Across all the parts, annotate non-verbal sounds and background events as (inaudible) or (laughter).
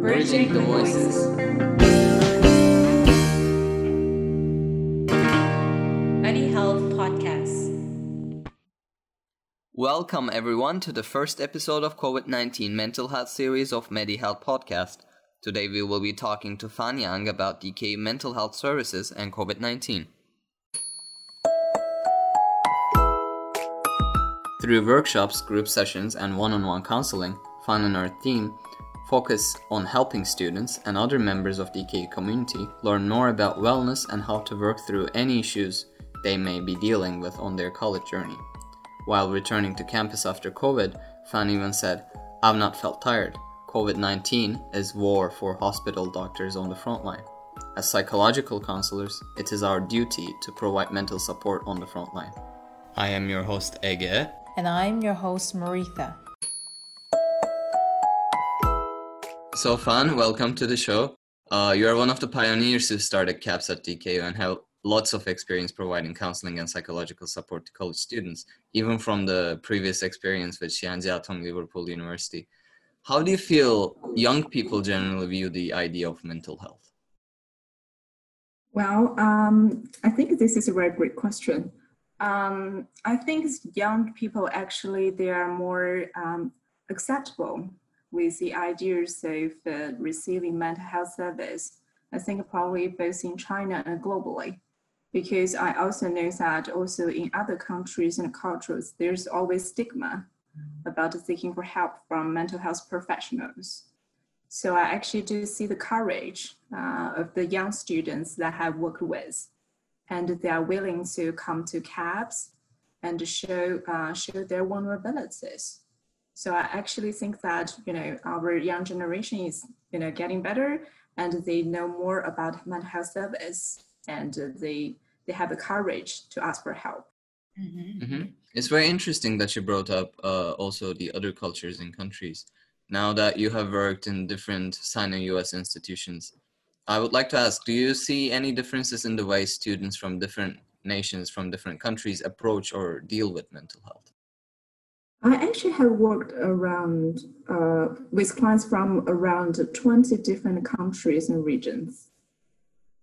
Bridging the Voices. MediHealth Podcast. Welcome everyone to the first episode of COVID-19 mental health series of MediHealth Podcast. Today we will be talking to Fan Yang about DKU mental health services and COVID-19. Through workshops, group sessions, and one-on-one counseling, Fan and our team focus on helping students and other members of the DKU community learn more about wellness and how to work through any issues they may be dealing with on their college journey. While returning to campus after COVID, Fan even said, I've not felt tired. COVID 19 is war for hospital doctors on the front line. As psychological counselors, it is our duty to provide mental support on the front line. I am your host, Ege. And I'm your host, Maritha. So, Fan, welcome to the show. Uh, you are one of the pioneers who started CAPS at DKU and have lots of experience providing counseling and psychological support to college students, even from the previous experience with Xi'an Jiaotong-Liverpool University. How do you feel young people generally view the idea of mental health? Well, um, I think this is a very great question. Um, I think young people actually they are more um, acceptable with the ideas of uh, receiving mental health service. I think probably both in China and globally, because I also know that also in other countries and cultures, there's always stigma about seeking for help from mental health professionals. So I actually do see the courage uh, of the young students that I have worked with, and they are willing to come to CAPS and show uh, show their vulnerabilities so I actually think that you know our young generation is you know getting better, and they know more about mental health service, and they they have the courage to ask for help. Mm-hmm. Mm-hmm. It's very interesting that you brought up uh, also the other cultures and countries. Now that you have worked in different Sino-US institutions, I would like to ask: Do you see any differences in the way students from different nations, from different countries, approach or deal with mental health? I actually have worked around uh, with clients from around 20 different countries and regions.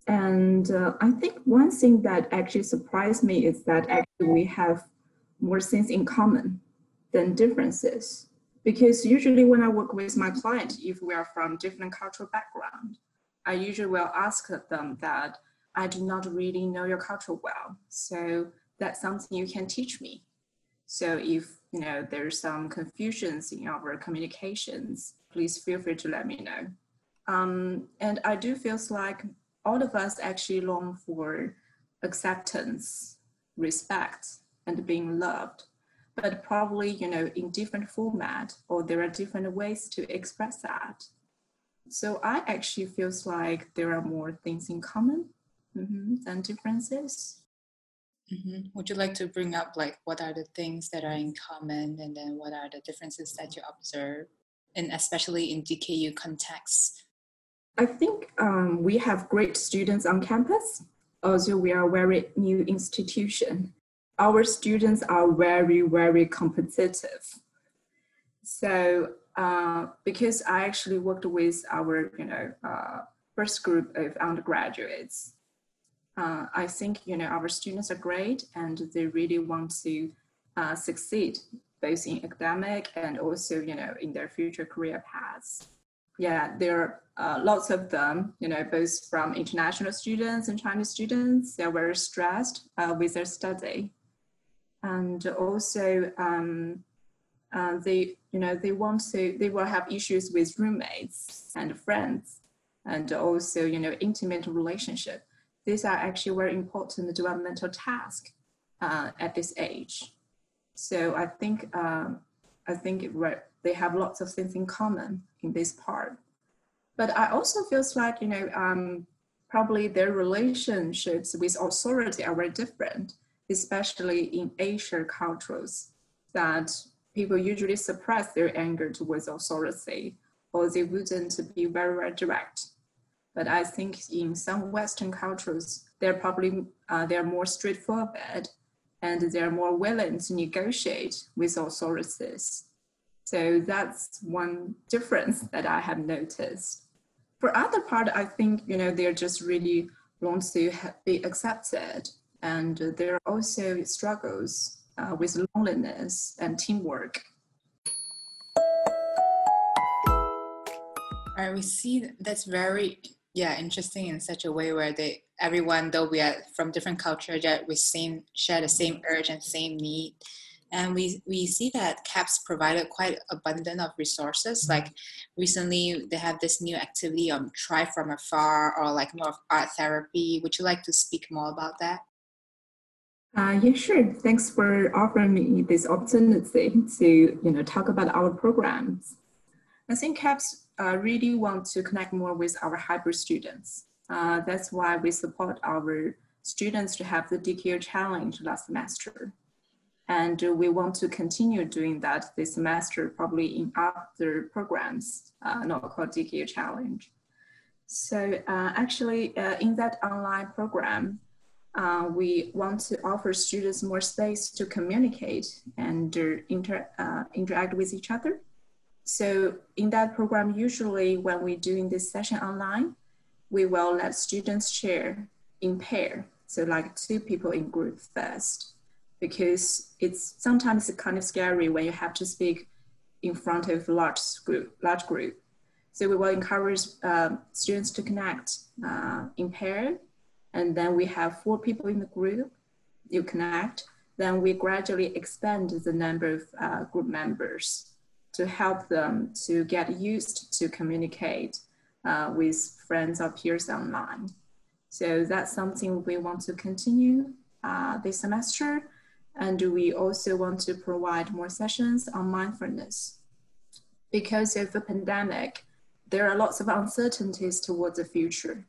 And uh, I think one thing that actually surprised me is that actually we have more things in common than differences. Because usually when I work with my client, if we are from different cultural background, I usually will ask them that I do not really know your culture well. So that's something you can teach me. So if you know there's some confusions in our communications, please feel free to let me know. Um, and I do feel like all of us actually long for acceptance, respect, and being loved, but probably you know in different format or there are different ways to express that. So I actually feels like there are more things in common mm-hmm, than differences. Mm-hmm. Would you like to bring up like what are the things that are in common and then what are the differences that you observe and especially in DKU context? I think um, we have great students on campus. Also, we are a very new institution. Our students are very, very competitive. So, uh, because I actually worked with our, you know, uh, first group of undergraduates, uh, I think you know our students are great and they really want to uh, succeed both in academic and also you know in their future career paths. Yeah, there are uh, lots of them, you know, both from international students and Chinese students. They're very stressed uh, with their study, and also um, uh, they, you know, they want to, they will have issues with roommates and friends, and also you know intimate relationship these are actually very important developmental tasks uh, at this age. So I think um, I think they have lots of things in common in this part. But I also feels like you know um, probably their relationships with authority are very different, especially in Asian cultures that people usually suppress their anger towards authority or they wouldn't be very, very direct. But I think in some Western cultures, they're probably uh, they're more straightforward and they're more willing to negotiate with authorities. So that's one difference that I have noticed. For other part, I think you know they're just really want to be accepted, and there are also struggles uh, with loneliness and teamwork. We see that's very yeah interesting in such a way where they everyone though we are from different cultures yet we same share the same urge and same need and we we see that caps provided quite abundant of resources like recently they have this new activity on Thrive from Afar or like more of art therapy would you like to speak more about that uh, yeah, sure. Thanks for offering me this opportunity to, you know, talk about our programs. I think CAPS uh, really want to connect more with our hybrid students. Uh, that's why we support our students to have the DKU challenge last semester. And we want to continue doing that this semester, probably in other programs, uh, not called DKU challenge. So uh, actually uh, in that online program, we want to offer students more space to communicate and inter interact with each other so in that program, usually when we're doing this session online, we will let students share in pair. So like two people in group first, because it's sometimes kind of scary when you have to speak in front of large group, large group. So we will encourage uh, students to connect uh, in pair, and then we have four people in the group. You connect, then we gradually expand the number of uh, group members to help them to get used to communicate uh, with friends or peers online. So that's something we want to continue uh, this semester. And we also want to provide more sessions on mindfulness. Because of the pandemic, there are lots of uncertainties towards the future.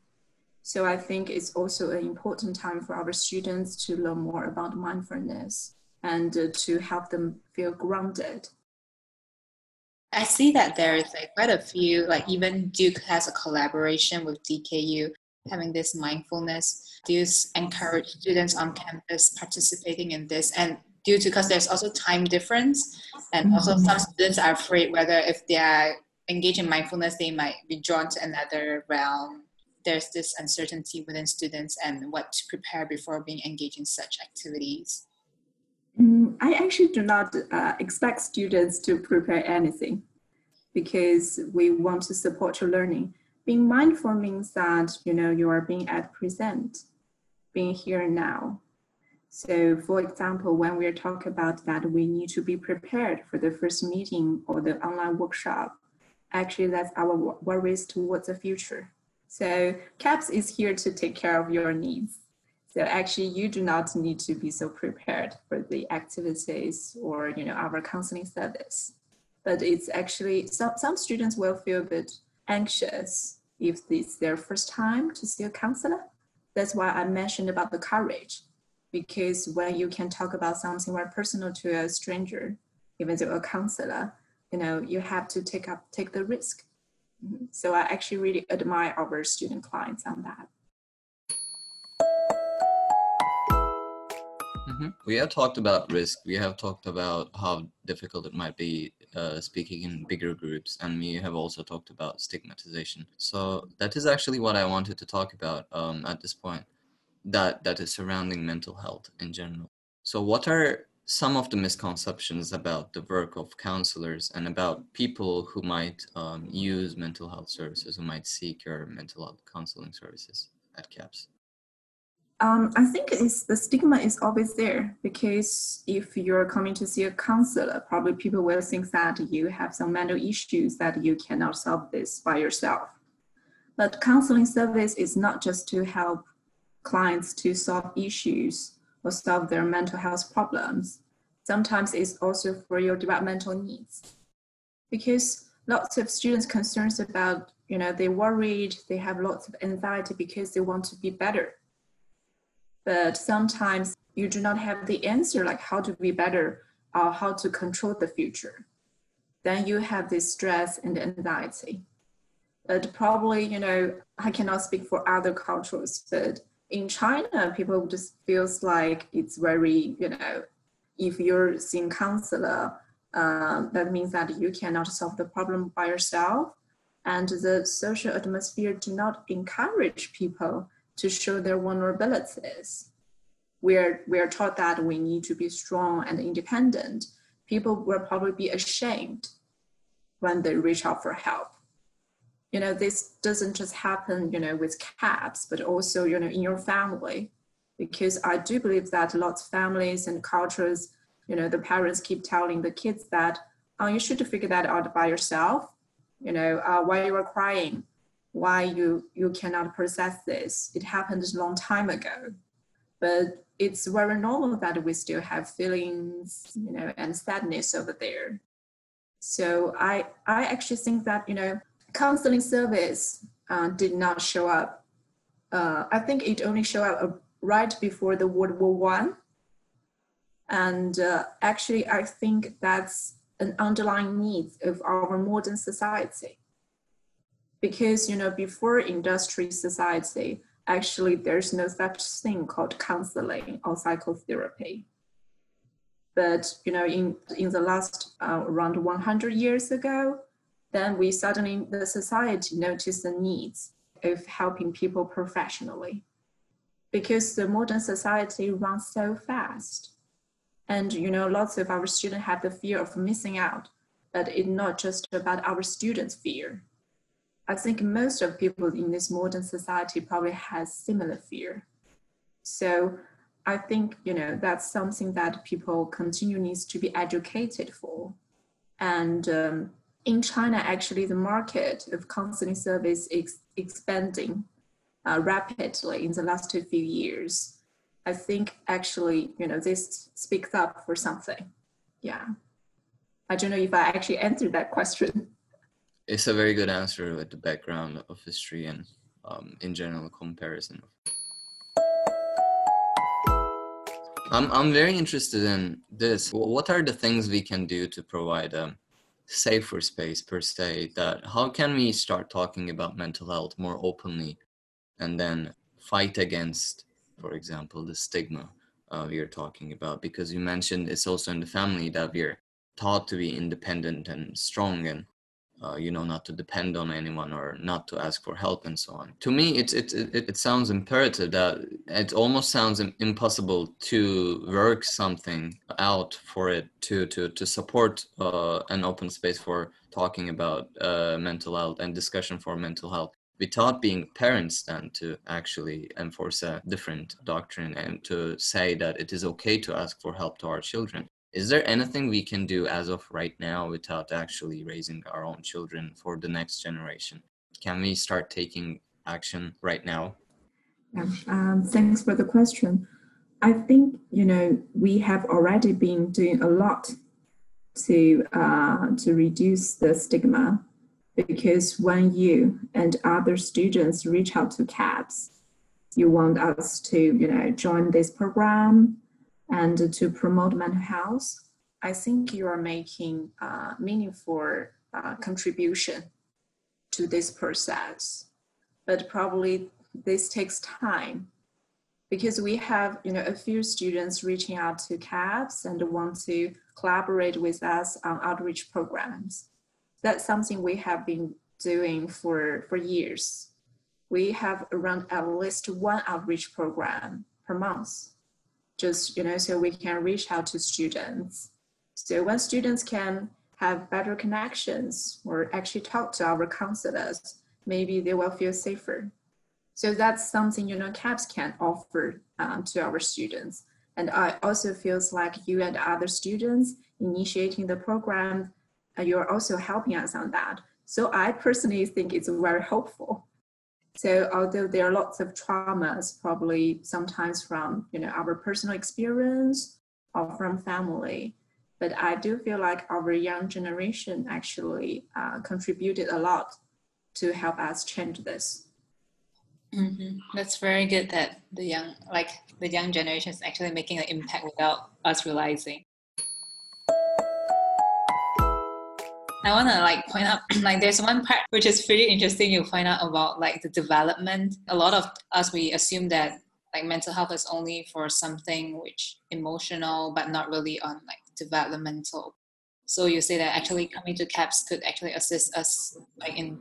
So I think it's also an important time for our students to learn more about mindfulness and uh, to help them feel grounded I see that there is like quite a few, like even Duke has a collaboration with DKU having this mindfulness. Do you encourage students on campus participating in this? And due to because there's also time difference, and also some mm-hmm. students are afraid whether if they are engaged in mindfulness, they might be drawn to another realm. There's this uncertainty within students and what to prepare before being engaged in such activities. Mm, I actually do not uh, expect students to prepare anything because we want to support your learning. Being mindful means that you know you are being at present, being here now. So, for example, when we're talking about that, we need to be prepared for the first meeting or the online workshop. Actually, that's our worries towards the future. So, CAPS is here to take care of your needs. So actually, you do not need to be so prepared for the activities or you know our counseling service. But it's actually some some students will feel a bit anxious if it's their first time to see a counselor. That's why I mentioned about the courage, because when you can talk about something very personal to a stranger, even to a counselor, you know you have to take up take the risk. Mm-hmm. So I actually really admire our student clients on that. Mm-hmm. We have talked about risk. We have talked about how difficult it might be uh, speaking in bigger groups, and we have also talked about stigmatization. So that is actually what I wanted to talk about um, at this point. That that is surrounding mental health in general. So what are some of the misconceptions about the work of counselors and about people who might um, use mental health services, who might seek your mental health counseling services at CAPS? Um, I think it's, the stigma is always there because if you're coming to see a counselor, probably people will think that you have some mental issues that you cannot solve this by yourself. But counseling service is not just to help clients to solve issues or solve their mental health problems. Sometimes it's also for your developmental needs. Because lots of students concerns about, you know, they're worried, they have lots of anxiety because they want to be better but sometimes you do not have the answer like how to be better or how to control the future then you have this stress and anxiety but probably you know i cannot speak for other cultures but in china people just feels like it's very you know if you're seeing counselor uh, that means that you cannot solve the problem by yourself. And the social atmosphere do not encourage people to show their vulnerabilities. We're, we're taught that we need to be strong and independent. People will probably be ashamed when they reach out for help. You know, this doesn't just happen, you know, with CAPS, but also, you know, in your family. Because I do believe that lots of families and cultures you know the parents keep telling the kids that oh you should figure that out by yourself you know uh, why you are crying why you you cannot process this. It happened a long time ago. But it's very normal that we still have feelings you know and sadness over there. So i i actually think that you know counseling service uh, did not show up. Uh, i think it only showed up uh, right before the world war one. And uh, actually, I think that's an underlying need of our modern society. Because, you know, before industry society, actually there's no such thing called counseling or psychotherapy. But, you know, in, in the last uh, around 100 years ago, then we suddenly, the society noticed the needs of helping people professionally. Because the modern society runs so fast and you know, lots of our students have the fear of missing out, but it's not just about our students' fear. I think most of people in this modern society probably has similar fear. So I think you know that's something that people continue needs to be educated for. And um, in China, actually, the market of counseling service is expanding uh, rapidly in the last few years. I think actually, you know, this speaks up for something. Yeah. I don't know if I actually answered that question. It's a very good answer with the background of history and um, in general comparison. I'm, I'm very interested in this. What are the things we can do to provide a safer space per se that how can we start talking about mental health more openly and then fight against for example, the stigma uh, we are talking about, because you mentioned it's also in the family that we're taught to be independent and strong and uh, you know not to depend on anyone or not to ask for help and so on. To me it, it, it, sounds imperative that it almost sounds impossible to work something out for it to to to support uh, an open space for talking about uh, mental health and discussion for mental health without being parents then to actually enforce a different doctrine and to say that it is okay to ask for help to our children is there anything we can do as of right now without actually raising our own children for the next generation can we start taking action right now yeah. um, thanks for the question i think you know we have already been doing a lot to uh, to reduce the stigma because when you and other students reach out to CAPS, you want us to, you know, join this program and to promote mental health, I think you are making a meaningful uh, contribution to this process. But probably this takes time because we have, you know, a few students reaching out to CAPS and want to collaborate with us on outreach programs that's something we have been doing for, for years. We have around at least one outreach program per month, just, you know, so we can reach out to students. So when students can have better connections or actually talk to our counselors, maybe they will feel safer. So that's something, you know, CAPS can offer um, to our students. And I also feels like you and other students initiating the program you're also helping us on that. So I personally think it's very hopeful. So although there are lots of traumas, probably sometimes from you know our personal experience or from family, but I do feel like our young generation actually uh, contributed a lot to help us change this. Mm-hmm. That's very good that the young, like the young generation, is actually making an impact without us realizing. I want to like point out (clears throat) like there's one part which is pretty interesting. You find out about like the development. A lot of us we assume that like mental health is only for something which emotional, but not really on like developmental. So you say that actually coming to CAPS could actually assist us like in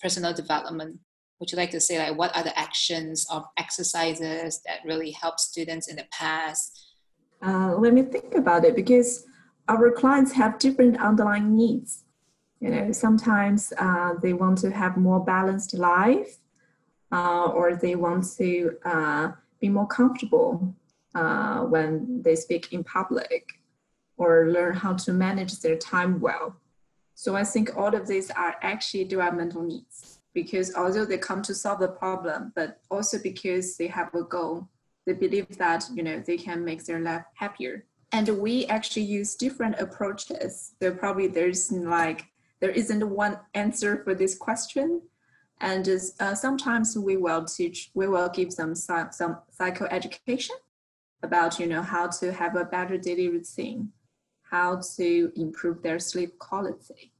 personal development. Would you like to say like what are the actions or exercises that really help students in the past? Uh, let me think about it because our clients have different underlying needs. You know, sometimes uh, they want to have more balanced life, uh, or they want to uh, be more comfortable uh, when they speak in public, or learn how to manage their time well. So I think all of these are actually developmental needs because although they come to solve the problem, but also because they have a goal, they believe that you know they can make their life happier and we actually use different approaches. So probably there's like there isn't one answer for this question, and just, uh, sometimes we will teach, we will give them some some psychoeducation about you know how to have a better daily routine, how to improve their sleep quality.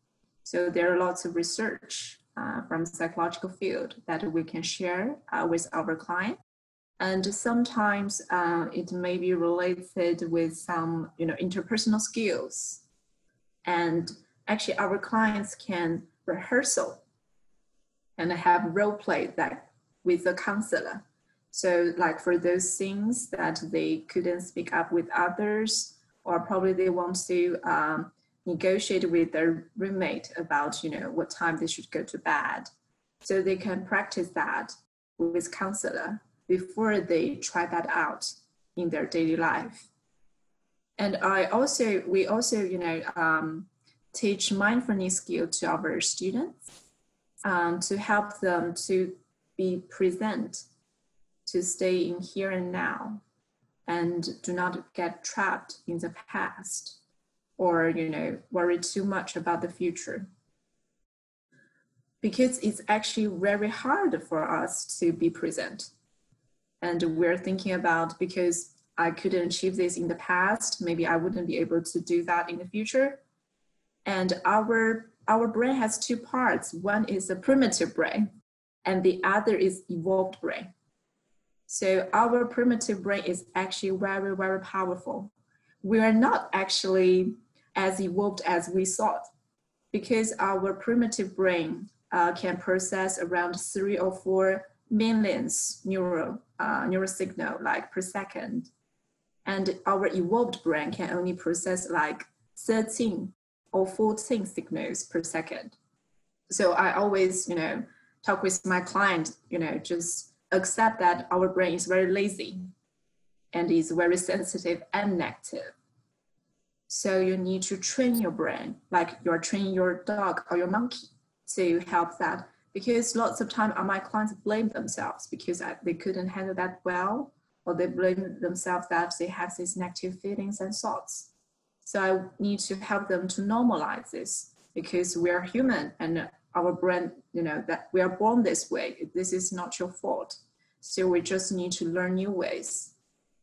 So there are lots of research uh, from psychological field that we can share uh, with our client. And sometimes uh, it may be related with some you know interpersonal skills. And actually our clients can rehearsal and have role play that with the counselor so like for those things that they couldn't speak up with others or probably they want to um, negotiate with their roommate about you know what time they should go to bed so they can practice that with counselor before they try that out in their daily life. And I also, we also, you know, um, teach mindfulness skill to our students um, to help them to be present, to stay in here and now, and do not get trapped in the past or, you know, worry too much about the future. Because it's actually very hard for us to be present and we're thinking about because I couldn't achieve this in the past, maybe I wouldn't be able to do that in the future. And our our brain has two parts. One is the primitive brain, and the other is evolved brain. So our primitive brain is actually very, very powerful. We are not actually as evolved as we thought because our primitive brain uh, can process around three or four millions neural uh, neural signal like per second. And our evolved brain can only process like 13 or 14 signals per second. So I always, you know, talk with my client, you know, just accept that our brain is very lazy and is very sensitive and negative. So you need to train your brain, like you're training your dog or your monkey to help that because lots of time uh, my clients blame themselves because they couldn't handle that well or they blame themselves that they have these negative feelings and thoughts so i need to help them to normalize this because we are human and our brain you know that we are born this way this is not your fault so we just need to learn new ways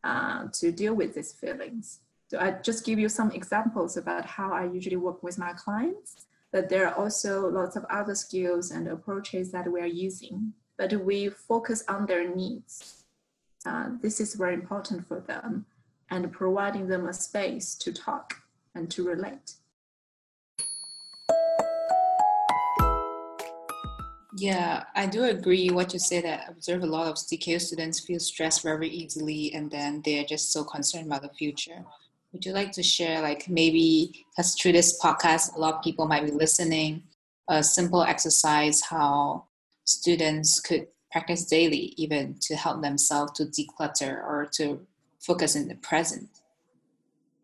uh, to deal with these feelings so i just give you some examples about how i usually work with my clients but there are also lots of other skills and approaches that we are using. But we focus on their needs. Uh, this is very important for them and providing them a space to talk and to relate. Yeah, I do agree what you say that I observe a lot of DKU students feel stressed very easily and then they're just so concerned about the future would you like to share like maybe because through this podcast a lot of people might be listening a simple exercise how students could practice daily even to help themselves to declutter or to focus in the present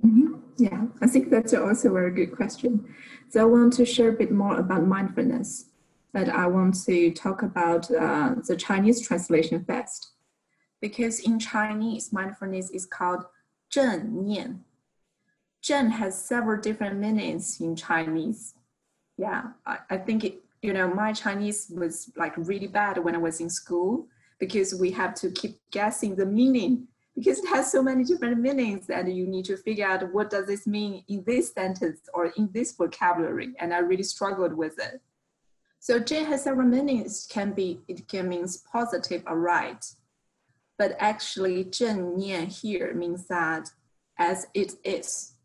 mm-hmm. yeah i think that's also a very good question so i want to share a bit more about mindfulness but i want to talk about uh, the chinese translation first because in chinese mindfulness is called 正念 Zheng has several different meanings in Chinese. Yeah, I, I think it, you know my Chinese was like really bad when I was in school because we have to keep guessing the meaning because it has so many different meanings and you need to figure out what does this mean in this sentence or in this vocabulary and I really struggled with it. So Zheng has several meanings. Can be it can means positive or right, but actually 正念 here means that as it is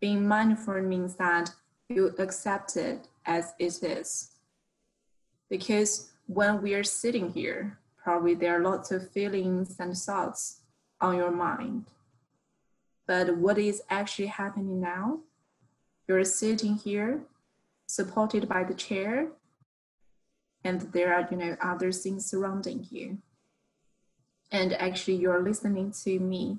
being mindful means that you accept it as it is. Because when we are sitting here, probably there are lots of feelings and thoughts on your mind. But what is actually happening now? You're sitting here, supported by the chair, and there are, you know, other things surrounding you. And actually, you're listening to me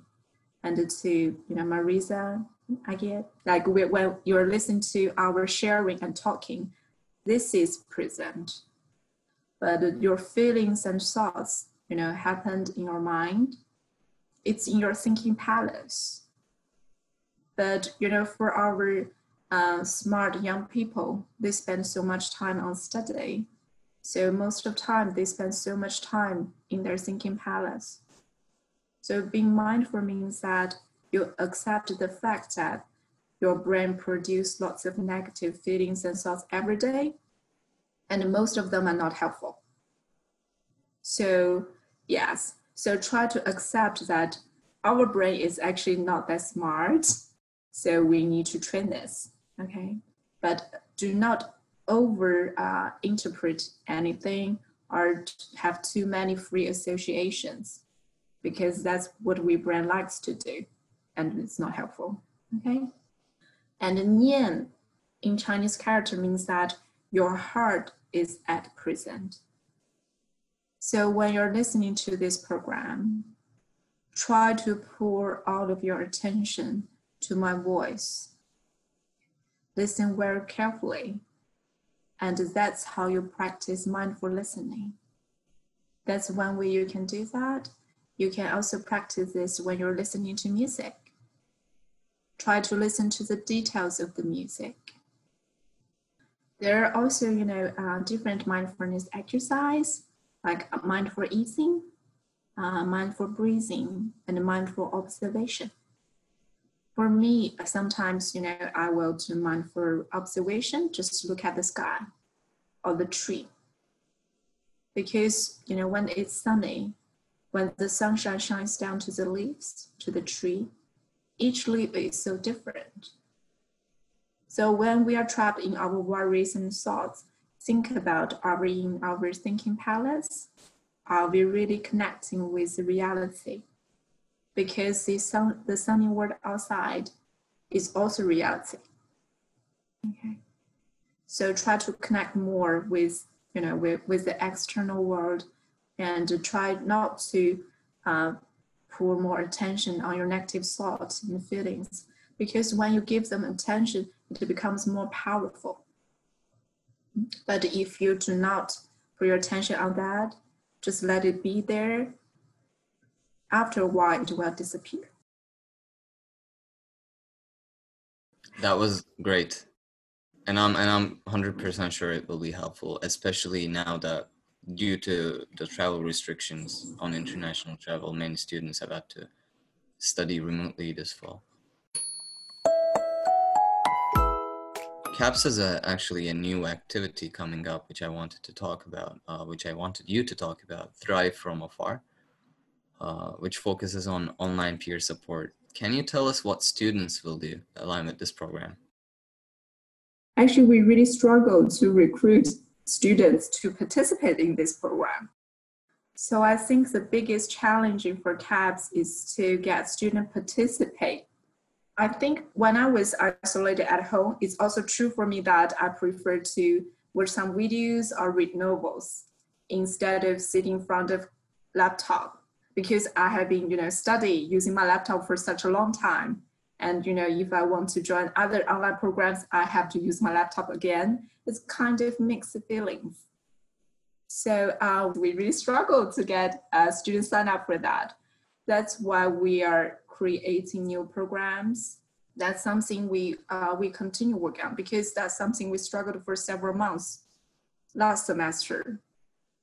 and to, you know, Marisa, I get like when you're listening to our sharing and talking, this is present. But your feelings and thoughts, you know, happened in your mind. It's in your thinking palace. But you know, for our uh, smart young people, they spend so much time on study. So most of the time, they spend so much time in their thinking palace. So being mindful means that you accept the fact that your brain produces lots of negative feelings and thoughts every day, and most of them are not helpful. So yes, so try to accept that our brain is actually not that smart so we need to train this, okay? But do not over uh, interpret anything or have too many free associations because that's what we brain likes to do and it's not helpful, okay? And nian in Chinese character means that your heart is at present. So when you're listening to this program, try to pour all of your attention to my voice. Listen very carefully. And that's how you practice mindful listening. That's one way you can do that. You can also practice this when you're listening to music. Try to listen to the details of the music. There are also, you know, uh, different mindfulness exercise like mindful eating, uh, mindful breathing, and mindful observation for me, sometimes, you know, I will do mindful observation, just look at the sky or the tree. Because, you know, when it's sunny, when the sunshine shines down to the leaves, to the tree, each leaf is so different. So when we are trapped in our worries and thoughts, think about are we in our thinking palace? Are we really connecting with reality? because the sun, the sunny world outside is also reality. Okay. So try to connect more with, you know, with, with the external world and try not to uh, pour more attention on your negative thoughts and feelings because when you give them attention, it becomes more powerful. But if you do not put your attention on that, just let it be there after a while it will disappear. That was great. And I'm and I'm 100% sure it will be helpful, especially now that due to the travel restrictions on international travel, many students have had to study remotely this fall. CAPS is a, actually a new activity coming up, which I wanted to talk about, uh, which I wanted you to talk about, Thrive from Afar. Uh, which focuses on online peer support. Can you tell us what students will do aligned with this program? Actually, we really struggle to recruit students to participate in this program. So I think the biggest challenge for CAPS is to get students participate. I think when I was isolated at home, it's also true for me that I prefer to watch some videos or read novels instead of sitting in front of laptop because I have been, you know, study using my laptop for such a long time. And, you know, if I want to join other online programs, I have to use my laptop again. It's kind of mixed feelings. So uh, we really struggle to get uh, students sign up for that. That's why we are creating new programs. That's something we uh, we continue working on because that's something we struggled for several months last semester.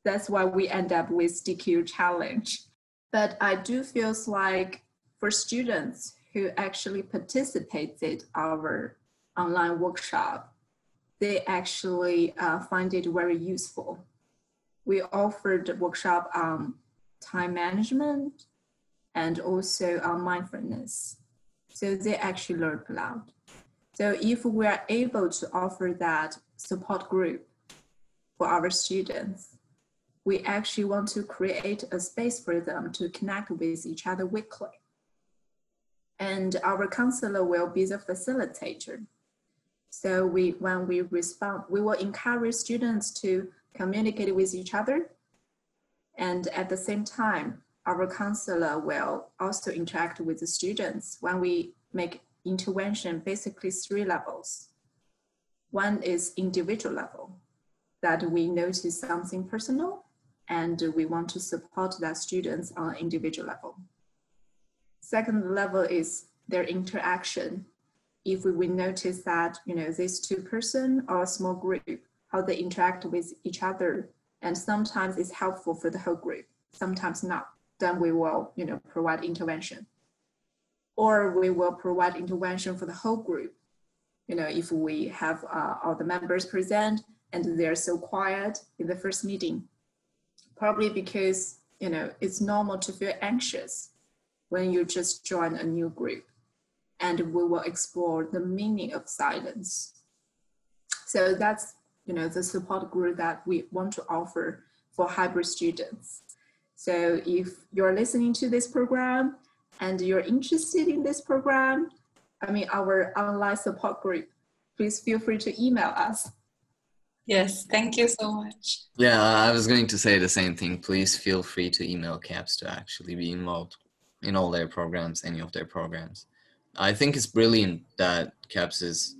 That's why we end up with DKU challenge but I do feels like for students who actually participated our online workshop, they actually uh, find it very useful. We offered a workshop on time management and also our mindfulness. So they actually learn a lot. So if we are able to offer that support group for our students, we actually want to create a space for them to connect with each other weekly. And our counselor will be the facilitator. So we, when we respond, we will encourage students to communicate with each other. And at the same time, our counselor will also interact with the students when we make intervention, basically three levels. One is individual level, that we notice something personal and we want to support that students on individual level. Second level is their interaction. If we notice that, you know, these two person or a small group, how they interact with each other, and sometimes it's helpful for the whole group, sometimes not, then we will, you know, provide intervention. Or we will provide intervention for the whole group. You know, if we have uh, all the members present and they're so quiet in the first meeting, probably because you know it's normal to feel anxious when you just join a new group and we will explore the meaning of silence so that's you know the support group that we want to offer for hybrid students so if you're listening to this program and you're interested in this program i mean our online support group please feel free to email us Yes, thank you so much. Yeah, I was going to say the same thing. Please feel free to email CAPS to actually be involved in all their programs, any of their programs. I think it's brilliant that CAPS is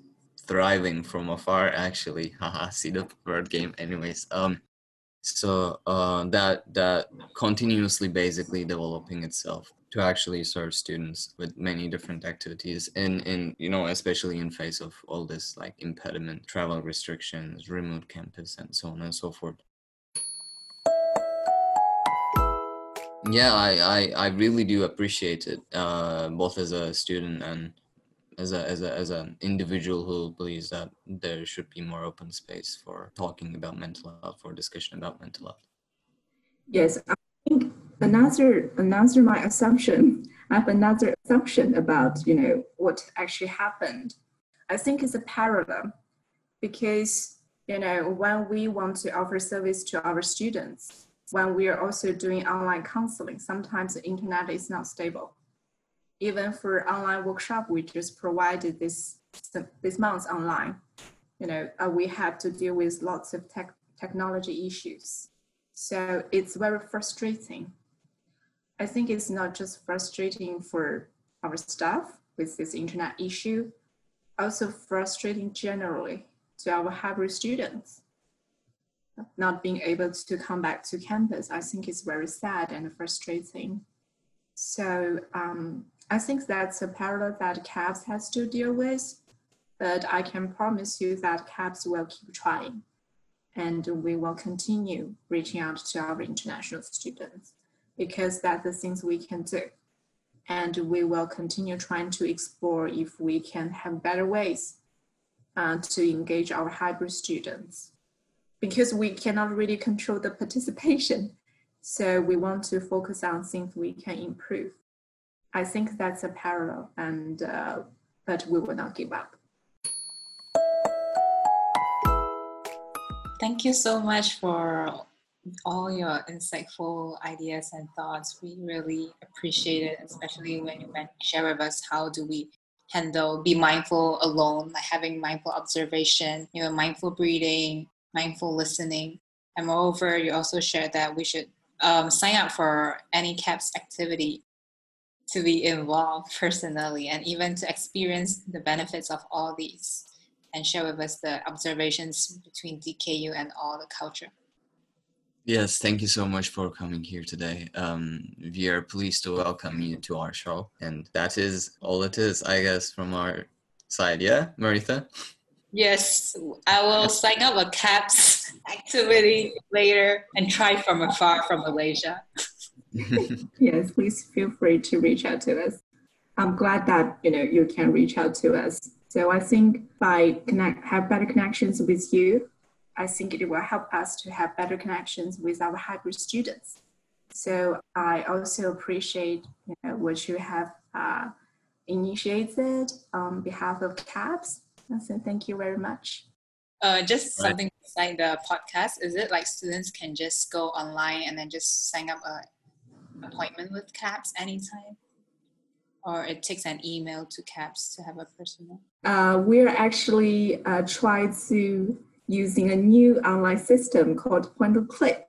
thriving from afar. Actually, (laughs) haha, see the word game. Anyways, um, so uh, that that continuously basically developing itself to actually serve students with many different activities and in you know especially in face of all this like impediment travel restrictions remote campus and so on and so forth. Yeah i i, I really do appreciate it uh, both as a student and as a as a as an individual who believes that there should be more open space for talking about mental health for discussion about mental health. Yes i think another another my assumption i have another assumption about you know what actually happened. I think it's a parallel because you know when we want to offer service to our students when we are also doing online counseling sometimes the internet is not stable even for online workshop we just provided this this month online you know uh, we have to deal with lots of tech technology issues so it's very frustrating I think it's not just frustrating for our staff with this internet issue, also frustrating generally to our hybrid students. Not being able to come back to campus, I think is very sad and frustrating. So um, I think that's a parallel that CAPS has to deal with, but I can promise you that CAPS will keep trying and we will continue reaching out to our international students because that's the things we can do. And we will continue trying to explore if we can have better ways uh, to engage our hybrid students. Because we cannot really control the (laughs) participation. So we want to focus on things we can improve. I think that's a parallel, and uh, but we will not give up. Thank you so much for all your insightful ideas and thoughts. We really appreciate it, especially when you share with us how do we handle be mindful alone, like having mindful observation, you know, mindful breathing, mindful listening. And moreover, you also shared that we should um, sign up for any CAPS activity to be involved personally and even to experience the benefits of all these and share with us the observations between DKU and all the culture. Yes, thank you so much for coming here today. Um, we are pleased to welcome you to our show, and that is all it is, I guess, from our side. Yeah, Maritha. Yes, I will sign up a CAPS (laughs) activity later and try from afar from Malaysia. (laughs) yes, please feel free to reach out to us. I'm glad that you know you can reach out to us. So I think by connect have better connections with you, I think it will help us to have better connections with our hybrid students. So I also appreciate you know, what you have uh, initiated on behalf of CAPS. So thank you very much. Uh, just Right. something like the podcast. Is it like students can just go online and then just sign up a appointment with CAPS anytime, or it takes an email to CAPS to have a personal? Uh, we're actually uh, trying to using a new online system called Point and Click,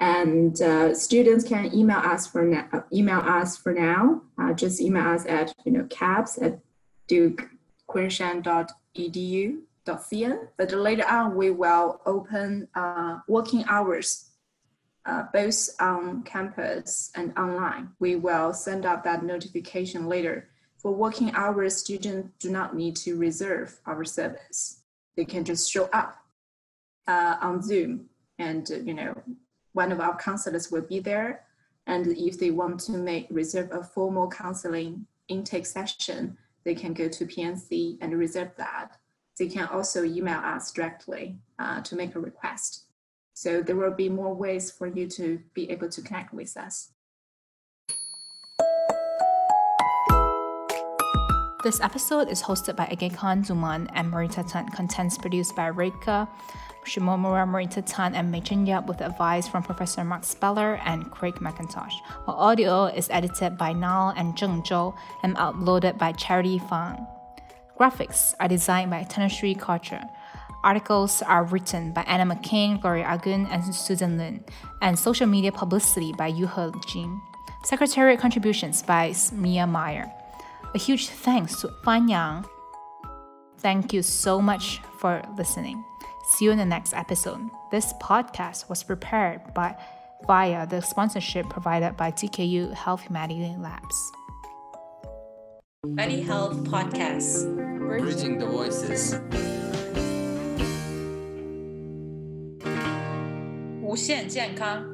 and uh, students can email us for now. Email us for now. Uh, just email us at you know caps at duke.kunshan.edu.cn. But later on, we will open uh, working hours. Uh, both on campus and online. We will send out that notification later for working hours, students do not need to reserve our service. They can just show up uh, on Zoom, and uh, you know, one of our counselors will be there. And if they want to make reserve a formal counseling intake session, they can go to PNC and reserve that. They can also email us directly uh, to make a request. So there will be more ways for you to be able to connect with us. This episode is hosted by Agekhan Zuman and Marita Tan. Contents produced by Reika, Shimomura, Marita Tan, and Machen Yap with advice from Professor Mark Speller and Craig McIntosh. While audio is edited by Nal and Zheng Zhou and uploaded by Charity Fang. Graphics are designed by Tanushree Karcher. Articles are written by Anna McCain, Gloria Agun, and Susan Lin, and social media publicity by Yuhe Jin. Secretariat contributions by Mia Meyer. A huge thanks to Fan Yang. Thank you so much for listening. See you in the next episode. This podcast was prepared by via the sponsorship provided by DKU Health Humanity Labs. Any Health Podcast. Bridging the voices. 无限健康。